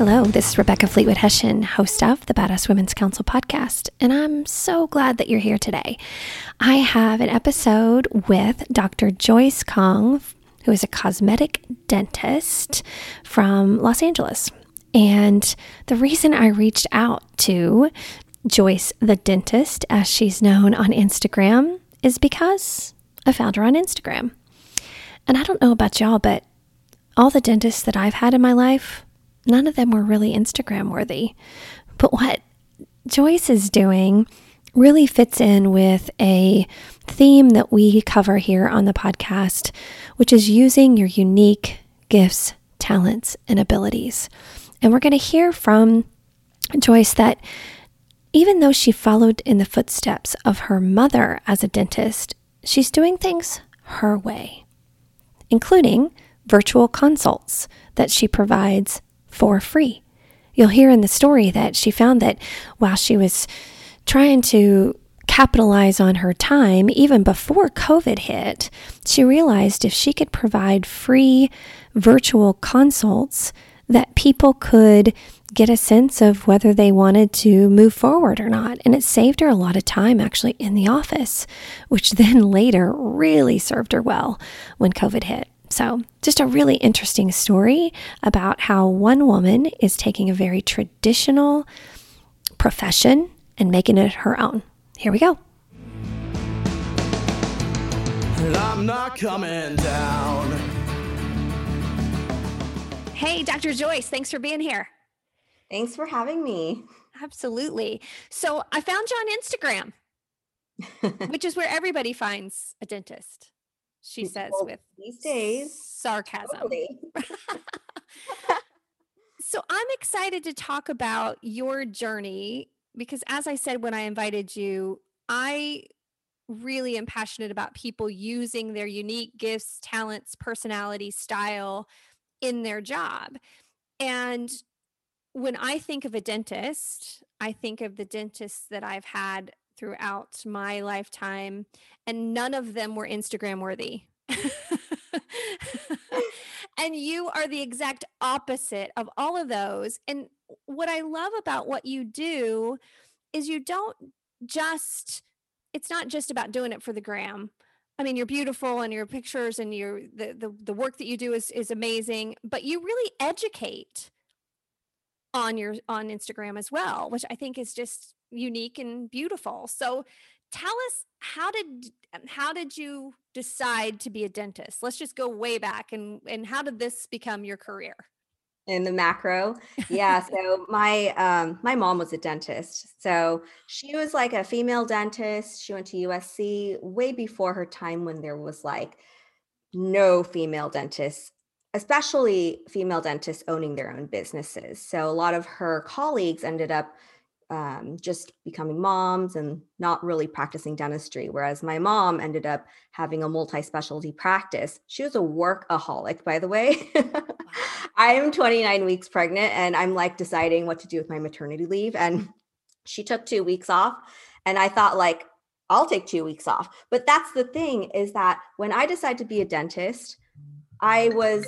Hello, this is Rebecca Fleetwood Hession, host of the Badass Women's Council podcast, and I'm so glad that you're here today. I have an episode with Dr. Joyce Kahng, who is a cosmetic dentist from Los Angeles. And the reason I reached out to Joyce the dentist, as she's known on Instagram, is because I found her on Instagram. And I don't know about y'all, but all the dentists that I've had in my life, none of them were really Instagram worthy. But what Joyce is doing really fits in with a theme that we cover here on the podcast, which is using your unique gifts, talents, and abilities. And we're going to hear from Joyce that even though she followed in the footsteps of her mother as a dentist, she's doing things her way, including virtual consults that she provides for free. You'll hear in the story that she found that while she was trying to capitalize on her time, even before COVID hit, she realized if she could provide free virtual consults, that people could get a sense of whether they wanted to move forward or not. And it saved her a lot of time actually in the office, which then later really served her well when COVID hit. So, just a really interesting story about how one woman is taking a very traditional profession and making it her own. Here we go. I'm not coming down. Hey, Dr. Joyce, thanks for being here. Thanks for having me. Absolutely. So, I found you on Instagram, which is where everybody finds a dentist she says well, with these days sarcasm. Totally. so I'm excited to talk about your journey because as I said when I invited you, I really am passionate about people using their unique gifts, talents, personality, style in their job. And when I think of a dentist, I think of the dentists that I've had throughout my lifetime, and none of them were Instagram worthy. and you are the exact opposite of all of those. And what I love about what you do is you don't just, it's not just about doing it for the gram. I mean, you're beautiful and your pictures and your the, the the work that you do is is amazing, but you really educate on your on Instagram as well, which I think is just unique and beautiful. So tell us how did how did you decide to be a dentist? Let's just go way back and and how did this become your career? in the macro yeah so my um my mom was a dentist so she was like a female dentist she went to usc way before her time when there was like no female dentists especially female dentists owning their own businesses so a lot of her colleagues ended up um, just becoming moms and not really practicing dentistry. Whereas my mom ended up having a multi specialty practice. She was a workaholic, by the way. I am 29 weeks pregnant and I'm like deciding what to do with my maternity leave. And she took two weeks off. And I thought, like, I'll take two weeks off. But that's the thing is that when I decided to be a dentist, I was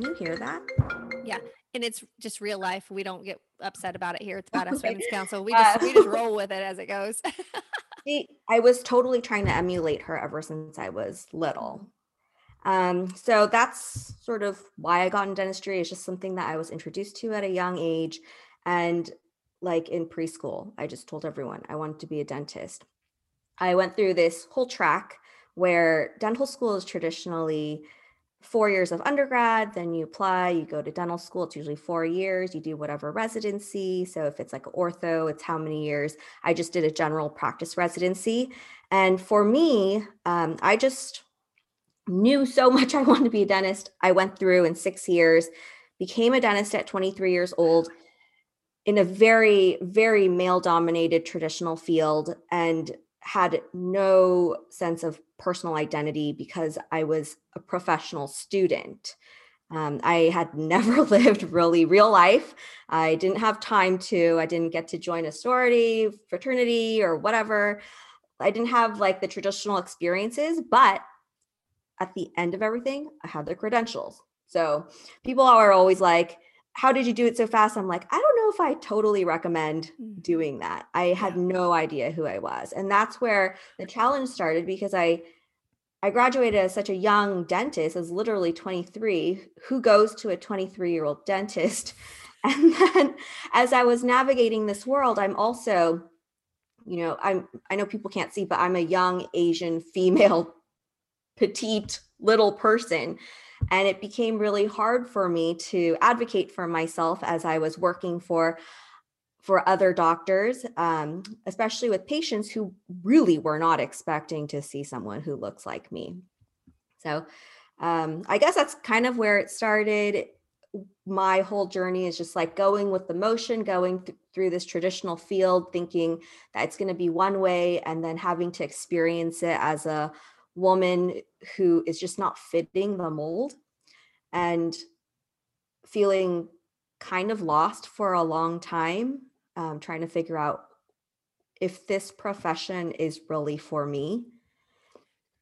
Can you hear that? Yeah. And it's just real life. We don't get upset about it here at the Badass Women's Council. We just we just roll with it as it goes. See, I was totally trying to emulate her ever since I was little. Um, so that's sort of why I got in dentistry. It's just something that I was introduced to at a young age. And like in preschool, I just told everyone I wanted to be a dentist. I went through this whole track where dental school is traditionally four years of undergrad, then you apply, you go to dental school. It's usually four years. You do whatever residency. So if it's like ortho, it's how many years. I just did a general practice residency. And for me, um, I just knew so much I wanted to be a dentist. I went through in six years, became a dentist at 23 years old in a very, very male dominated traditional field and had no sense of personal identity because I was a professional student. Um, I had never lived really real life. I didn't have time to, I didn't get to join a sorority, fraternity, or whatever. I didn't have like the traditional experiences, but at the end of everything, I had the credentials. So people are always like, how did you do it so fast? I'm like, I don't know if I totally recommend Mm. doing that. I had Yeah. no idea who I was. And that's where the challenge started because I I graduated as such a young dentist, as literally 23. Who goes to a 23 year old dentist? And then as I was navigating this world, I'm also, you know, I'm I know people can't see, but I'm a young Asian female, petite little person. And it became really hard for me to advocate for myself as I was working for for other doctors, um, especially with patients who really were not expecting to see someone who looks like me. So um, I guess that's kind of where it started. My whole journey is just like going with the motion, going th- through this traditional field, thinking that it's going to be one way, and then having to experience it as a woman who is just not fitting the mold and feeling kind of lost for a long time, um, trying to figure out if this profession is really for me.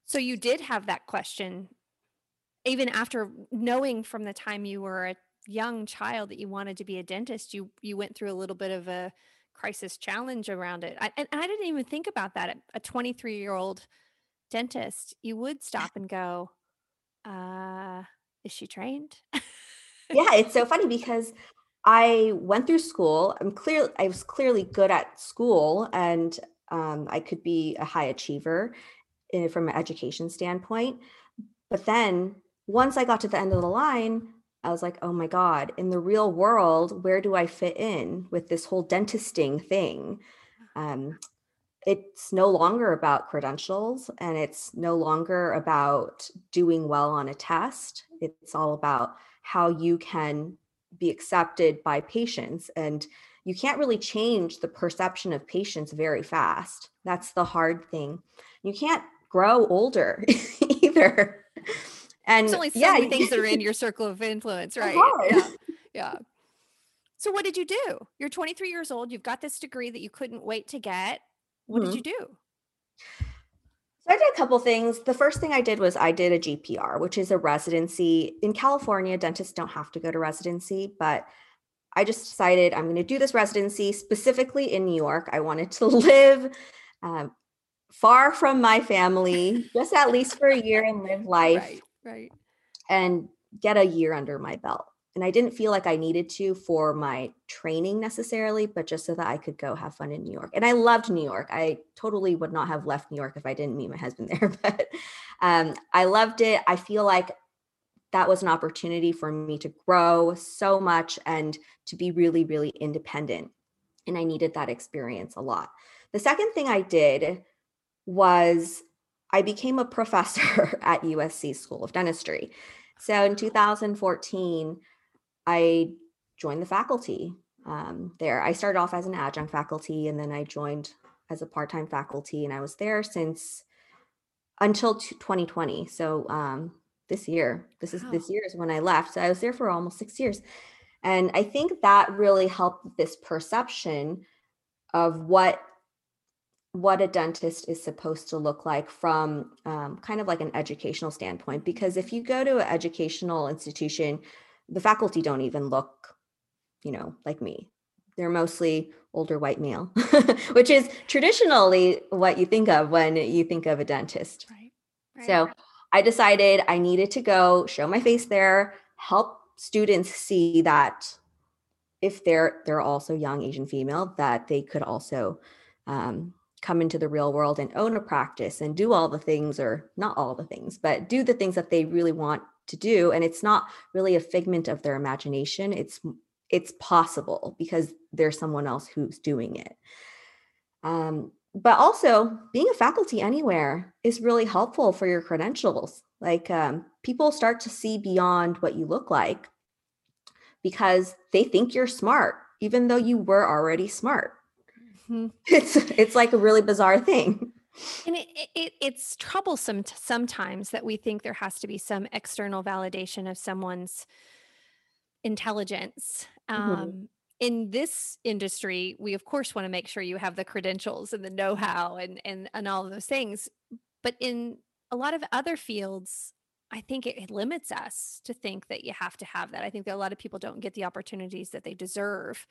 So you did have that question even after knowing from the time you were a young child that you wanted to be a dentist, you you went through a little bit of a crisis challenge around it. I, and I didn't even think about that. A 23 year old dentist, you would stop and go, uh, is she trained? yeah, it's so funny because I went through school. I'm clear. I was clearly good at school, and um, I could be a high achiever in, from an education standpoint. But then once I got to the end of the line, I was like, oh my god, in the real world, where do I fit in with this whole dentisting thing? Um, it's no longer about credentials, and it's no longer about doing well on a test. It's all about how you can be accepted by patients and you can't really change the perception of patients very fast that's the hard thing you can't grow older either and There's only so yeah many things that are in your circle of influence, right? Yeah. Yeah. So what did you do? You're 23 years old. You've got this degree that you couldn't wait to get. What Mhm. did you do? So I did a couple things. The first thing I did was I did a GPR, which is a residency. In California, dentists don't have to go to residency, but I just decided I'm going to do this residency specifically in New York. I wanted to live um, far from my family, just at least for a year and live life Right. Right. and get a year under my belt. And I didn't feel like I needed to for my training necessarily, but just so that I could go have fun in New York. And I loved New York. I totally would not have left New York if I didn't meet my husband there, but um, I loved it. I feel like that was an opportunity for me to grow so much and to be really, really independent. And I needed that experience a lot. The second thing I did was I became a professor at USC School of Dentistry. So in 2014, I joined the faculty um, there. I started off as an adjunct faculty and then I joined as a part time faculty, and I was there since until t- 2020. So um, this year, this is Wow. this year is when I left. So I was there for almost six years. And I think that really helped this perception of what what a dentist is supposed to look like from um, kind of like an educational standpoint. Because if you go to an educational institution, the faculty don't even look, you know, like me. They're mostly older white male, which is traditionally what you think of when you think of a dentist. Right. right. So I decided I needed to go show my face there, help students see that if they're they're also young Asian female, that they could also um, come into the real world and own a practice and do all the things, or not all the things, but do the things that they really want to do. And it's not really a figment of their imagination. It's it's possible because there's someone else who's doing it. Um, but also being a faculty anywhere is really helpful for your credentials like um, people start to see beyond what you look like because they think you're smart even though you were already smart Mhm. it's it's like a really bizarre thing And it, it- it it's troublesome sometimes that we think there has to be some external validation of someone's intelligence. Mhm. Um, in this industry, we of course want to make sure you have the credentials and the know-how and and and all of those things. But in a lot of other fields, I think it, it limits us to think that you have to have that. I think that a lot of people don't get the opportunities that they deserve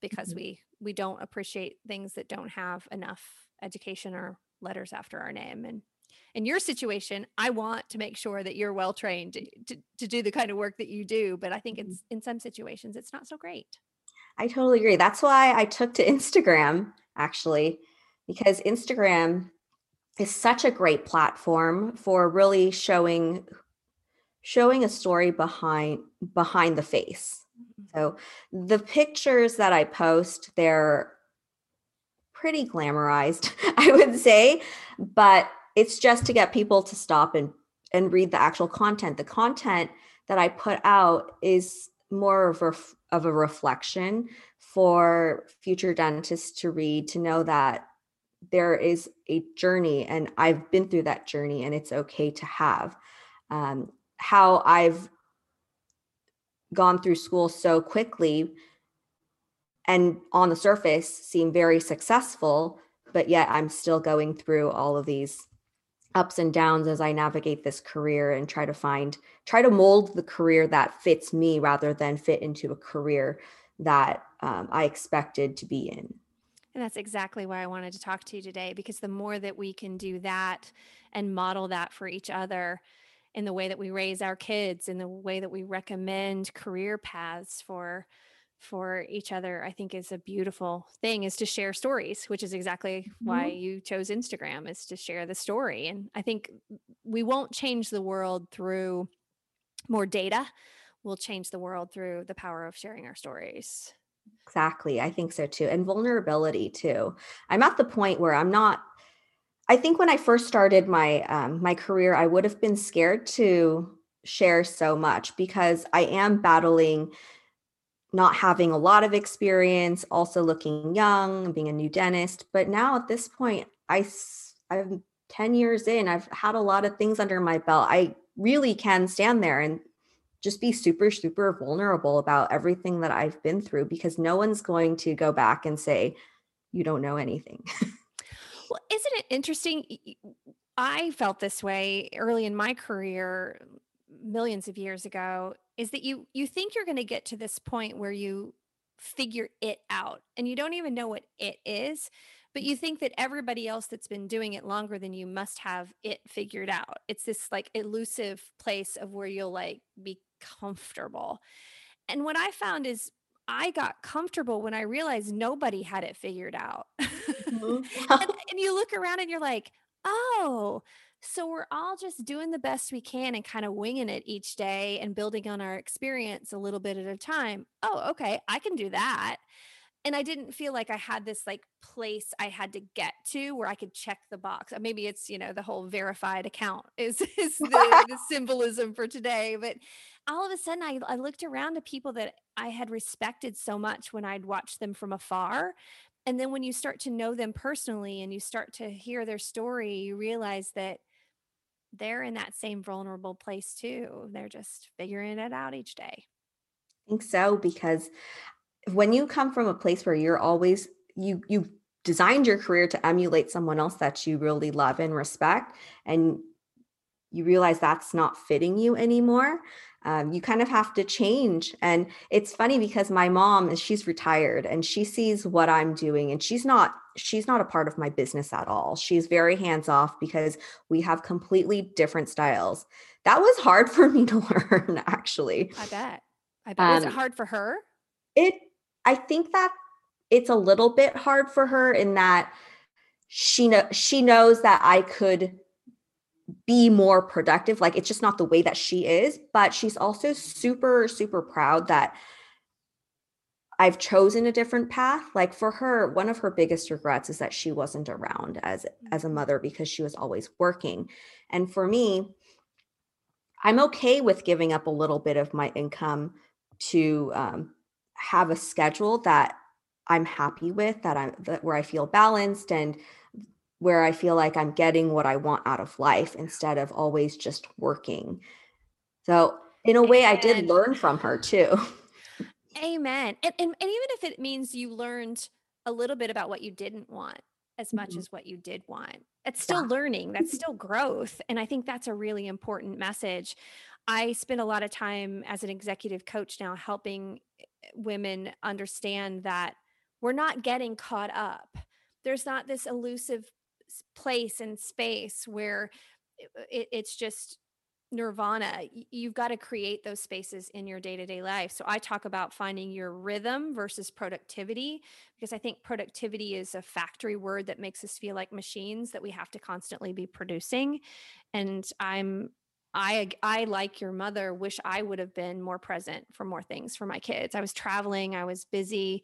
because mm-hmm. we we don't appreciate things that don't have enough education or letters after our name. And in your situation i want to make sure that you're well trained to, to, to, do the kind of work that you do but i think mm-hmm. it's in some situations it's not so great. I totally agree. That's why i took to instagram actually because instagram is such a great platform for really showing showing a story behind behind the face. Mm-hmm. so the pictures that i post they're pretty glamorized i would say but it's just to get people to stop and and read the actual content. The content that i put out is more of a, of a reflection for future dentists to read to know that there is a journey and i've been through that journey and it's okay to have. Um, how i've gone through school so quickly and on the surface seem very successful but yet i'm still going through all of these ups and downs as i navigate this career and try to find try to mold the career that fits me rather than fit into a career that um, i expected to be in. And that's exactly why I wanted to talk to you today because the more that we can do that and model that for each other in the way that we raise our kids, in the way that we recommend career paths for for each other, I think is a beautiful thing is to share stories, which is exactly mm-hmm. why you chose Instagram is to share the story. And I think we won't change the world through more data. We'll change the world through the power of sharing our stories. Exactly. I think so too. And vulnerability too. I'm at the point where I'm not I think when I first started my um, my career, I would have been scared to share so much because I am battling not having a lot of experience, also looking young, being a new dentist. But now at this point, I I'm 10 years in, I've had a lot of things under my belt. I really can stand there and just be super, super vulnerable about everything that I've been through because no one's going to go back and say, you don't know anything. well, isn't it interesting? I felt this way early in my career, millions of years ago, is that you you think you're going to get to this point where you figure it out and you don't even know what it is but you think that everybody else that's been doing it longer than you must have it figured out. It's this like elusive place of where you'll like be comfortable. And what I found is I got comfortable when I realized nobody had it figured out. Mm-hmm. and, and you look around and you're like, oh, so we're all just doing the best we can and kind of winging it each day and building on our experience a little bit at a time. Oh, okay, I can do that and I didn't feel like I had this like place I had to get to where I could check the box. Uh, maybe it's you know the whole verified account is is the, the symbolism for today. But all of a sudden, I, I looked around to people that I had respected so much when I'd watched them from afar. And then when you start to know them personally and you start to hear their story, you realize that they're in that same vulnerable place too. They're just figuring it out each day. I think so because when you come from a place where you're always you you designed your career to emulate someone else that you really love and respect and you realize that's not fitting you anymore um, you kind of have to change. And it's funny because my mom is she's retired and she sees what i'm doing and she's not she's not a part of my business at all. She's very hands off because we have completely different styles. That was hard for me to learn actually. I bet. I bet. Um, was it um, hard for her? it I think that it's a little bit hard for her in that she know she knows that I could be more productive. Like it's just not the way that she is but she's also super super proud that I've chosen a different path. Like for her one of her biggest regrets is that she wasn't around as as a mm-hmm. mother because she was always working. And for me I'm okay with giving up a little bit of my income to um, have a schedule that I'm happy with, that I'm that where I feel balanced and where I feel like I'm getting what I want out of life instead of always just working. So, in a way, I did learn from her too. Amen. And, and, and even if it means you learned a little bit about what you didn't want as much mm-hmm. as what you did want, It's still yeah. learning, that's still growth. And I think that's a really important message. I spend a lot of time as an executive coach now helping eh, women understand that we're not getting caught up. There's not this elusive place and space where it, it's just nirvana. You've got to create those spaces in your day-to-day life. So i talk about finding your rhythm versus productivity because i think productivity is a factory word that makes us feel like machines that we have to constantly be producing. And i'm i i like your mother wish i would have been more present for more things for my kids. I was traveling i was busy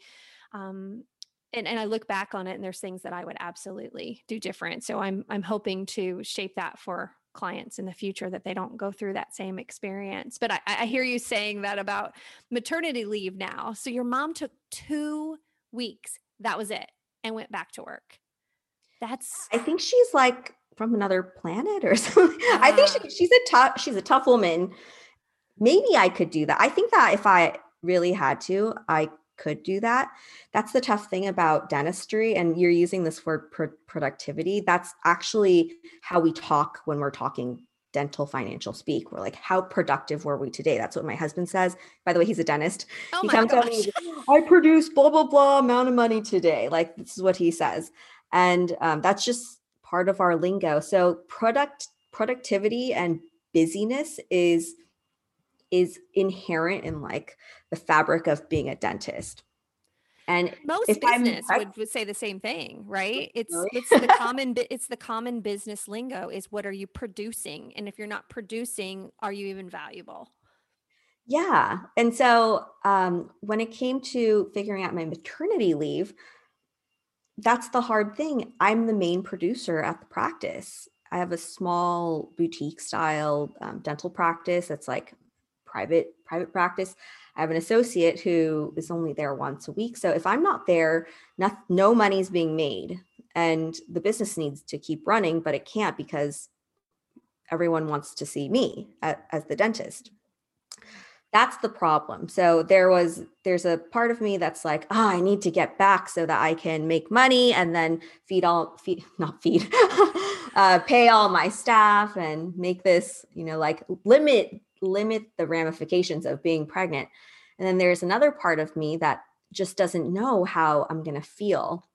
um, and, and I look back on it and there's things that I would absolutely do different. So I'm I'm hoping to shape that for clients in the future that they don't go through that same experience. But I, I hear you saying that about maternity leave now. So your mom took two weeks. That was it, and went back to work. That's I think she's like from another planet or something. Yeah. I think she, she's a tough she's a tough woman. Maybe I could do that. I think that if I really had to, I could do that. That's the tough thing about dentistry. And you're using this word productivity. That's actually how we talk when we're talking dental financial speak. We're like, how productive were we today? That's what my husband says. By the way, he's a dentist. Oh he comes gosh. me, I produced blah, blah, blah amount of money today. Like this is what he says. And um, that's just part of our lingo. So product productivity and busyness is is inherent in like the fabric of being a dentist. And most business would, would say the same thing, right? It's it's the common it's the common business lingo is what are you producing? And if you're not producing, are you even valuable? Yeah. And so um, when it came to figuring out my maternity leave, that's the hard thing. I'm the main producer at the practice. I have a small boutique style um, dental practice that's like private private practice. I have an associate who is only there once a week. So if I'm not there, no, no money's being made and the business needs to keep running, but it can't because everyone wants to see me as the dentist. That's the problem. So there was there's a part of me that's like, oh, I need to get back so that I can make money and then feed all feed not feed uh, pay all my staff and make this, you know, like limit limit the ramifications of being pregnant. And then there's another part of me that just doesn't know how I'm going to feel.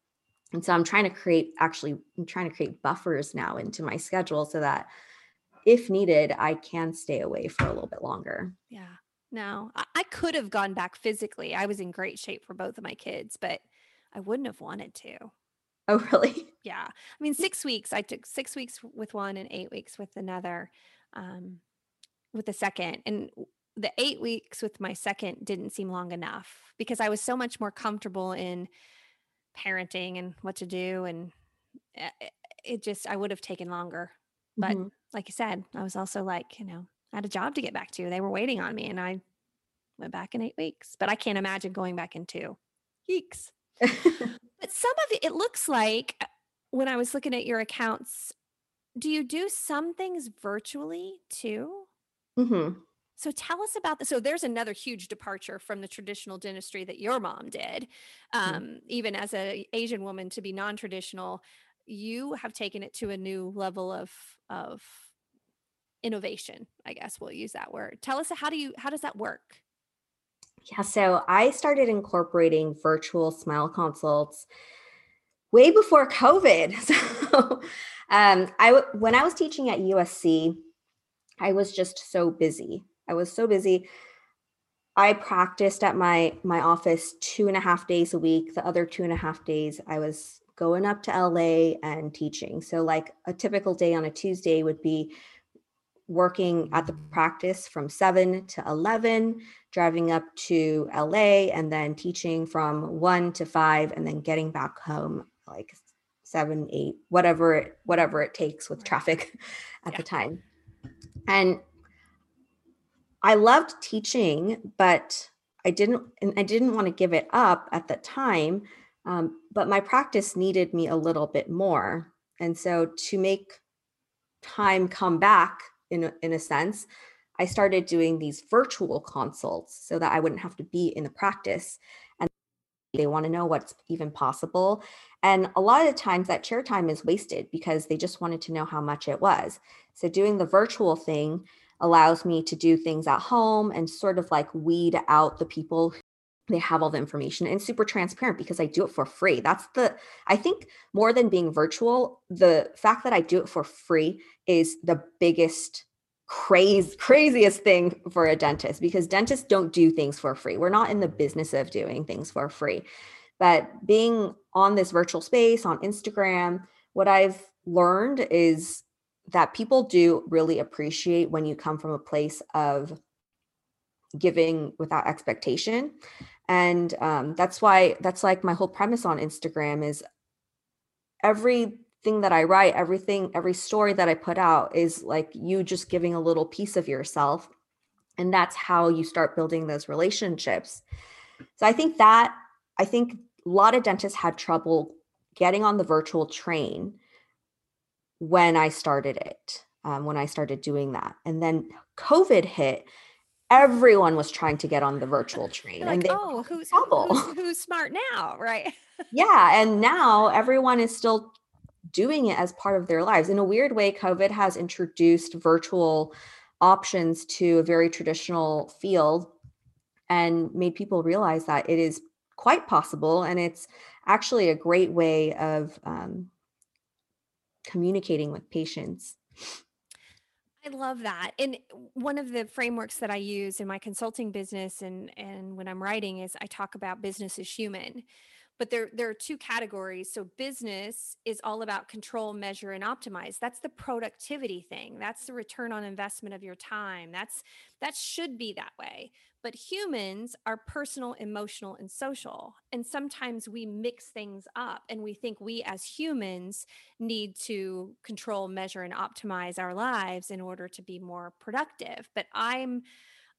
And so I'm trying to create actually I'm trying to create buffers now into my schedule so that if needed, I can stay away for a little bit longer. Yeah. No, I could have gone back physically. I was in great shape for both of my kids, but I wouldn't have wanted to. Oh, really? Yeah. I mean, six weeks. I took six weeks with one and eight weeks with another. Um, with the second and the eight weeks with my second didn't seem long enough because I was so much more comfortable in parenting and what to do. And it just, I would have taken longer. But mm-hmm. like you said, I was also like, you know, I had a job to get back to. They were waiting on me and I went back in eight weeks. But I can't imagine going back in two. weeks. but some of it, it looks like uh, when I was looking at your accounts, do you do some things virtually too? Mm-hmm. So tell us about this. So there's another huge departure from the traditional dentistry that your mom did. Mm-hmm. Um, mm-hmm. Even as an Asian woman to be non-traditional, you have taken it to a new level of of innovation. I guess we'll use that word. Tell us how do you how does that work? Yeah, so I started incorporating virtual smile consults way before COVID. So um, I when I was teaching at USC I was just so busy. I was so busy. I practiced at my my office two and a half days a week. The other two and a half days, I was going up to LA and teaching. So, like a typical day on a Tuesday would be working at the practice from 7 to 11 driving up to LA and then teaching from 1 to 5 and then getting back home like 7 8 whatever it whatever it takes with traffic at yeah. the time and I loved teaching, but I didn't and I didn't want to give it up at the time. Um, but my practice needed me a little bit more. And so to make time come back in in a sense, I started doing these virtual consults so that I wouldn't have to be in the practice. And they want to know what's even possible. And a lot of the times that chair time is wasted because they just wanted to know how much it was. So doing the virtual thing allows me to do things at home and sort of like weed out the people they have all the information and super transparent because I do it for free. That's the I think more than being virtual, the fact that I do it for free is the biggest crazy craziest thing for a dentist because dentists don't do things for free. We're not in the business of doing things for free. But being on this virtual space on Instagram, what I've learned is that people do really appreciate when you come from a place of giving without expectation and um, that's why that's like my whole premise on instagram is everything that I write, everything, every story that I put out is like you just giving a little piece of yourself. And that's how you start building those relationships. So I think that, I think a lot of dentists had trouble getting on the virtual train when I started it, um, when I started doing that. And then COVID hit. Everyone was trying to get on the virtual train. Like, and they oh, who's, who's, who's smart now, right? yeah. And now everyone is still doing it as part of their lives. In a weird way, COVID has introduced virtual options to a very traditional field and made people realize that it is quite possible and it's actually a great way of um, communicating with patients. I love that. And one of the frameworks that I use in my consulting business and and when I'm writing is I talk about business as human but there there are two categories so business is all about control measure and optimize that's the productivity thing that's the return on investment of your time that's that should be that way but humans are personal emotional and social and sometimes we mix things up and we think we as humans need to control measure and optimize our lives in order to be more productive but i'm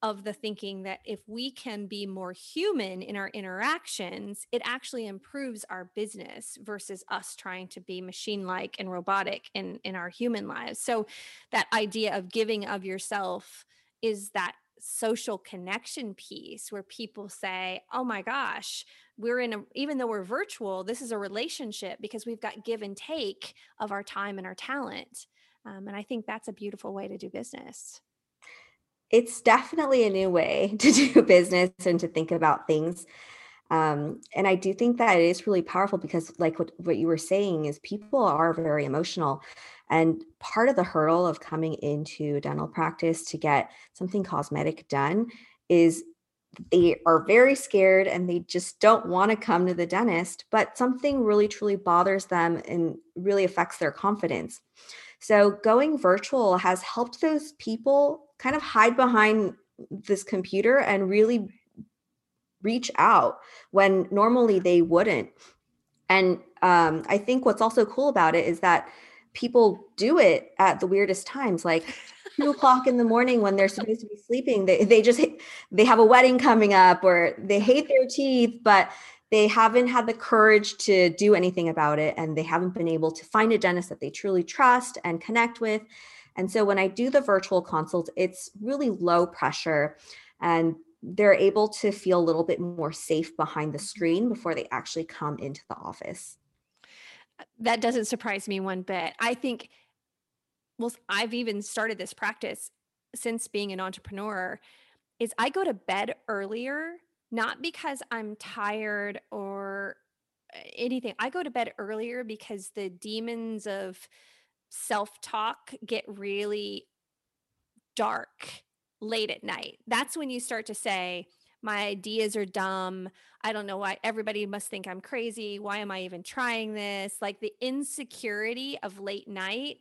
of the thinking that if we can be more human in our interactions, it actually improves our business versus us trying to be machine like and robotic in, in our human lives. So, that idea of giving of yourself is that social connection piece where people say, oh my gosh, we're in a, even though we're virtual, this is a relationship because we've got give and take of our time and our talent. Um, and I think that's a beautiful way to do business it's definitely a new way to do business and to think about things. Um, and I do think that it is really powerful because, like what, what you were saying, is people are very emotional. And part of the hurdle of coming into dental practice to get something cosmetic done is they are very scared and they just don't want to come to the dentist, but something really truly bothers them and really affects their confidence. So, going virtual has helped those people kind of hide behind this computer and really reach out when normally they wouldn't. And um, I think what's also cool about it is that people do it at the weirdest times, like two o'clock in the morning when they're supposed to be sleeping. They, they just they have a wedding coming up or they hate their teeth, but they haven't had the courage to do anything about it and they haven't been able to find a dentist that they truly trust and connect with. And so when I do the virtual consults, it's really low pressure and they're able to feel a little bit more safe behind the screen before they actually come into the office. That doesn't surprise me one bit. I think, well, I've even started this practice since being an entrepreneur is I go to bed earlier, not because I'm tired or uh, anything. I go to bed earlier because the demons of self talk get really dark late at night. That's when you start to say, my ideas are dumb. I don't know why everybody must think I'm crazy. Why am I even trying this? Like the insecurity of late night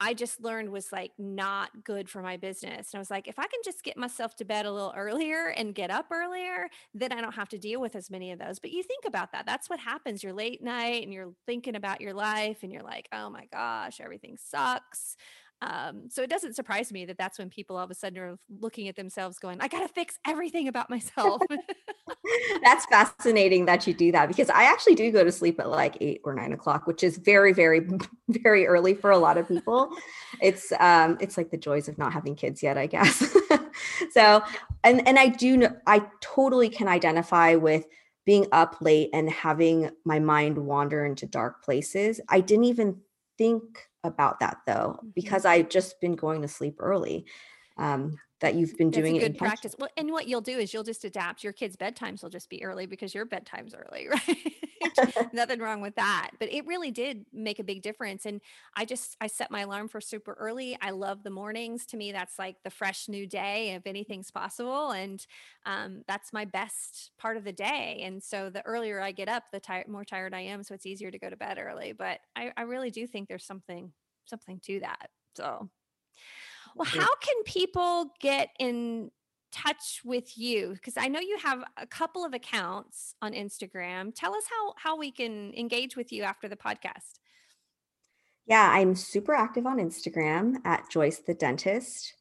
I just learned was like not good for my business. And I was like, if I can just get myself to bed a little earlier and get up earlier, then I don't have to deal with as many of those. But you think about that. That's what happens. You're late night and you're thinking about your life and you're like, oh my gosh, everything sucks. Um, so it doesn't surprise me that that's when people all of a sudden are looking at themselves going, I got to fix everything about myself. that's fascinating that you do that because I actually do go to sleep at like eight or nine o'clock, which is very, very, very early for a lot of people. It's, um, it's like the joys of not having kids yet, I guess. so, and, and I do know, I totally can identify with being up late and having my mind wander into dark places. I didn't even think about that though, mm-hmm. because I've just been going to sleep early. Um, that you've been doing That's good practice. Well, and what you'll do is you'll just adapt. Your kids' bedtimes will just be early because your bedtime's early, right? Nothing wrong with that. But it really did make a big difference. And I just I set my alarm for super early. I love the mornings. To me, that's like the fresh new day if anything's possible. And um, that's my best part of the day. And so the earlier I get up, the more tired I am. So it's easier to go to bed early. But I, I really do think there's something something to that. So well, how can people get in touch with you? Because I know you have a couple of accounts on Instagram. Tell us how how we can engage with you after the podcast. Yeah, I'm super active on Instagram at Joyce the Dentist.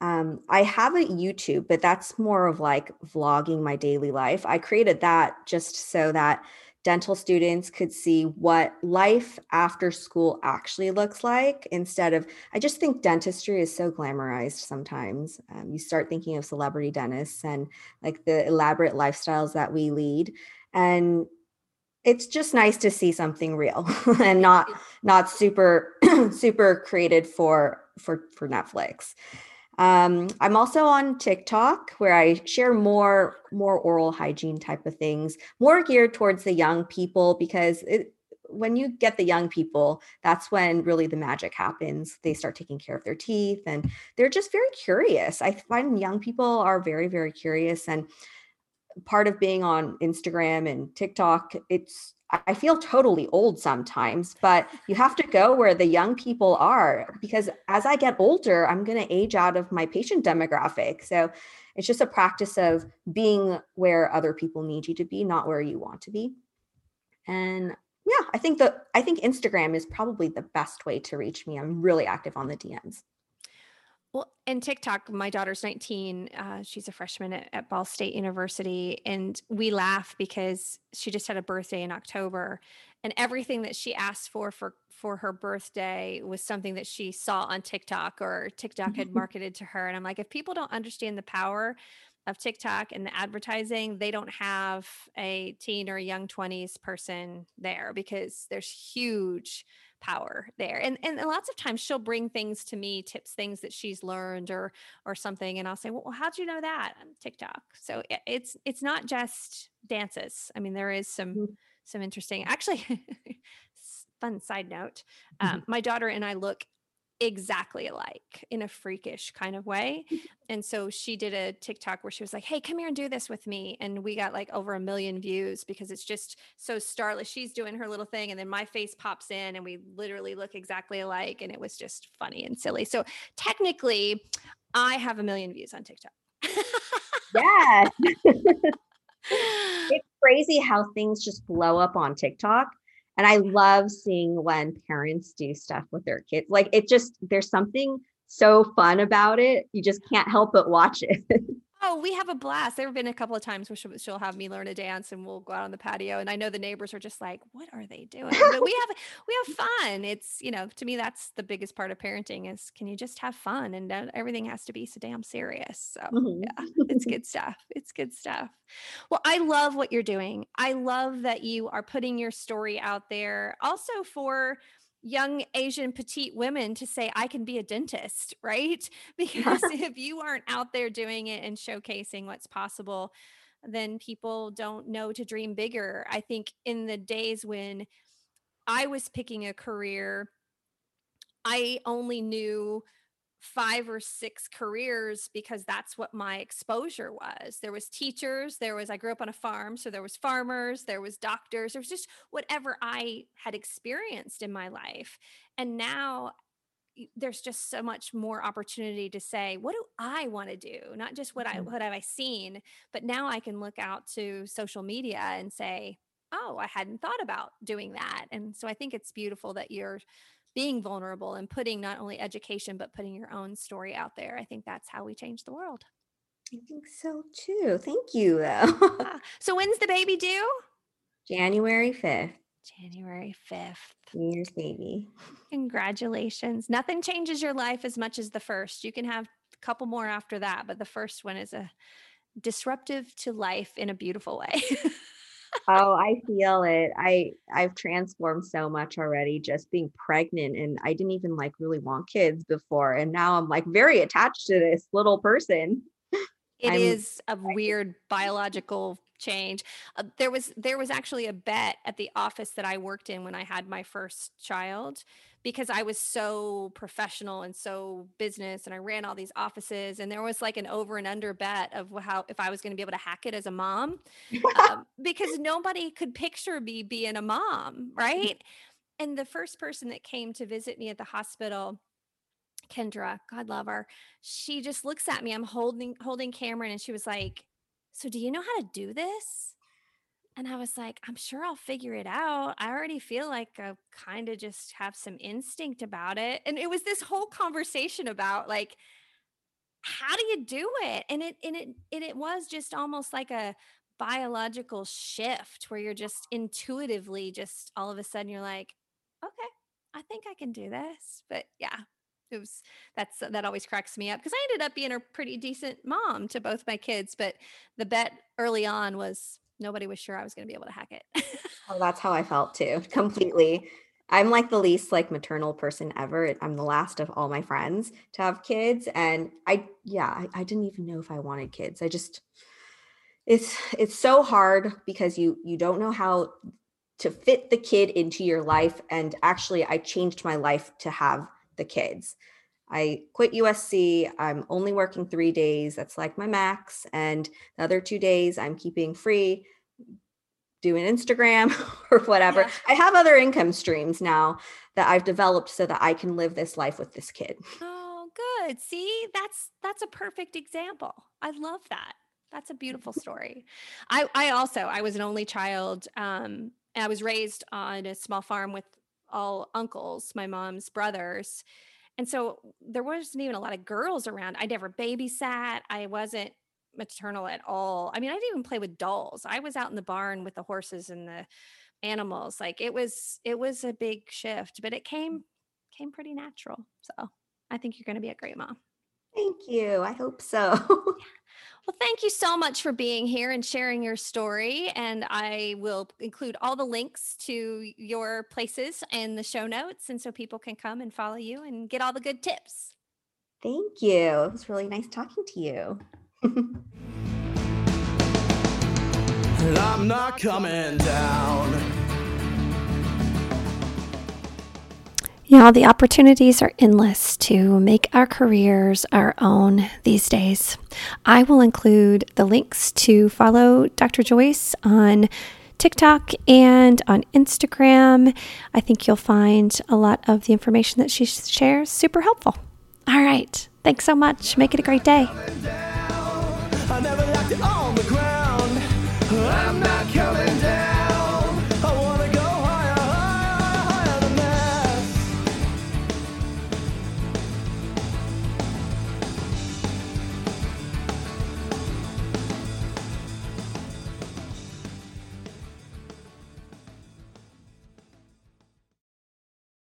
Um, I have a YouTube, but that's more of like vlogging my daily life. I created that just so that dental students could see what life after school actually looks like instead of i just think dentistry is so glamorized sometimes. Um, you start thinking of celebrity dentists and like the elaborate lifestyles that we lead and it's just nice to see something real and not not super super created for for for netflix um, I'm also on TikTok where I share more more oral hygiene type of things, more geared towards the young people because it, when you get the young people, that's when really the magic happens. They start taking care of their teeth and they're just very curious. I find young people are very very curious and part of being on Instagram and TikTok, it's I feel totally old sometimes, but you have to go where the young people are because as I get older, I'm going to age out of my patient demographic. So it's just a practice of being where other people need you to be, not where you want to be. And yeah, I think that I think Instagram is probably the best way to reach me. I'm really active on the DMs. Well, and TikTok, my daughter's 19. Uh, she's a freshman at, at Ball State University. And we laugh because she just had a birthday in October. And everything that she asked for for for her birthday was something that she saw on TikTok or TikTok had marketed to her. And I'm like, if people don't understand the power of TikTok and the advertising, they don't have a teen or a young 20s person there because there's huge power there. And and lots of times she'll bring things to me, tips, things that she's learned or or something, and I'll say, "Well, how'd you know that?" TikTok. So it's it's not just dances. I mean, there is some mm-hmm. some interesting. Actually, fun side note: mm-hmm. um, my daughter and I look exactly alike in a freakish kind of way. And so she did a TikTok where she was like, Hey, come here and do this with me. And we got like over a million views because it's just so starless. She's doing her little thing. And then my face pops in and we literally look exactly alike. And it was just funny and silly. So technically, I have a million views on TikTok. yeah. it's crazy how things just blow up on TikTok. And I love seeing when parents do stuff with their kids. Like it just, there's something so fun about it. You just can't help but watch it. Oh, we have a blast. There have been a couple of times where she'll, she'll, have me learn a dance and we'll go out on the patio. And I know the neighbors are just like, what are they doing? But we have, we have fun. It's, you know, to me, that's the biggest part of parenting is can you just have fun? And everything has to be so damn serious. So mm-hmm. yeah, it's good stuff. It's good stuff. Well, I love what you're doing. I love that you are putting your story out there also for young Asian petite women to say, I can be a dentist, right? Because if you aren't out there doing it and showcasing what's possible, then people don't know to dream bigger. I think in the days when I was picking a career, I only knew five or six careers because that's what my exposure was. There was teachers there was i grew up on a farm so there was farmers there was doctors there was just whatever i had experienced in my life. And now there's just so much more opportunity to say what do i want to do? Not just what i mm-hmm. what have i seen but now i can look out to social media and say oh i hadn't thought about doing that. And so i think it's beautiful that you're being vulnerable and putting not only education but putting your own story out there i think that's how we change the world. I think so too. Thank you so when's the baby due? January 5th january 5th new year's baby. Congratulations. Nothing changes your life as much as the first. You can have a couple more after that but the first one is a disruptive to life in a beautiful way oh, I feel it. I I've transformed so much already just being pregnant and I didn't even like really want kids before and now I'm like very attached to this little person. It I'm, is a weird biological change. Uh, there was there was actually a bet at the office that I worked in when I had my first child because I was so professional and so business and I ran all these offices and there was like an over and under bet of how if I was going to be able to hack it as a mom um, because nobody could picture me being a mom, right? And the first person that came to visit me at the hospital Kendra, God love her. She just looks at me. I'm holding holding Cameron and she was like, "So do you know how to do this?" And I was like, I'm sure I'll figure it out. I already feel like I kind of just have some instinct about it. And it was this whole conversation about like, how do you do it? And it and it and it was just almost like a biological shift where you're just intuitively just all of a sudden you're like, okay, I think I can do this. But yeah, it was that's that always cracks me up because I ended up being a pretty decent mom to both my kids, but the bet early on was nobody was sure I was going to be able to hack it. oh, that's how I felt too, completely. I'm like the least like maternal person ever. I'm the last of all my friends to have kids. And I, yeah, I, I didn't even know if I wanted kids. I just, it's, it's so hard because you, you don't know how to fit the kid into your life. And actually I changed my life to have the kids. I quit USC. I'm only working three days. That's like my max. And the other two days I'm keeping free, doing Instagram or whatever. Yeah. I have other income streams now that I've developed so that I can live this life with this kid. Oh, good. See, that's that's a perfect example. I love that. That's a beautiful story. I I also I was an only child. Um, and I was raised on a small farm with all uncles, my mom's brothers and so there wasn't even a lot of girls around. I never babysat. I wasn't maternal at all. I mean, I didn't even play with dolls. I was out in the barn with the horses and the animals. Like it was it was a big shift, but it came came pretty natural. So, I think you're going to be a great mom. Thank you. I hope so. Well, thank you so much for being here and sharing your story. And I will include all the links to your places in the show notes. And so people can come and follow you and get all the good tips. Thank you. It was really nice talking to you. I'm not coming down. Know, the opportunities are endless to make our careers our own these days. I will include the links to follow Dr. Joyce on TikTok and on Instagram. I think you'll find a lot of the information that she shares super helpful. All right. Thanks so much. Make it a great day.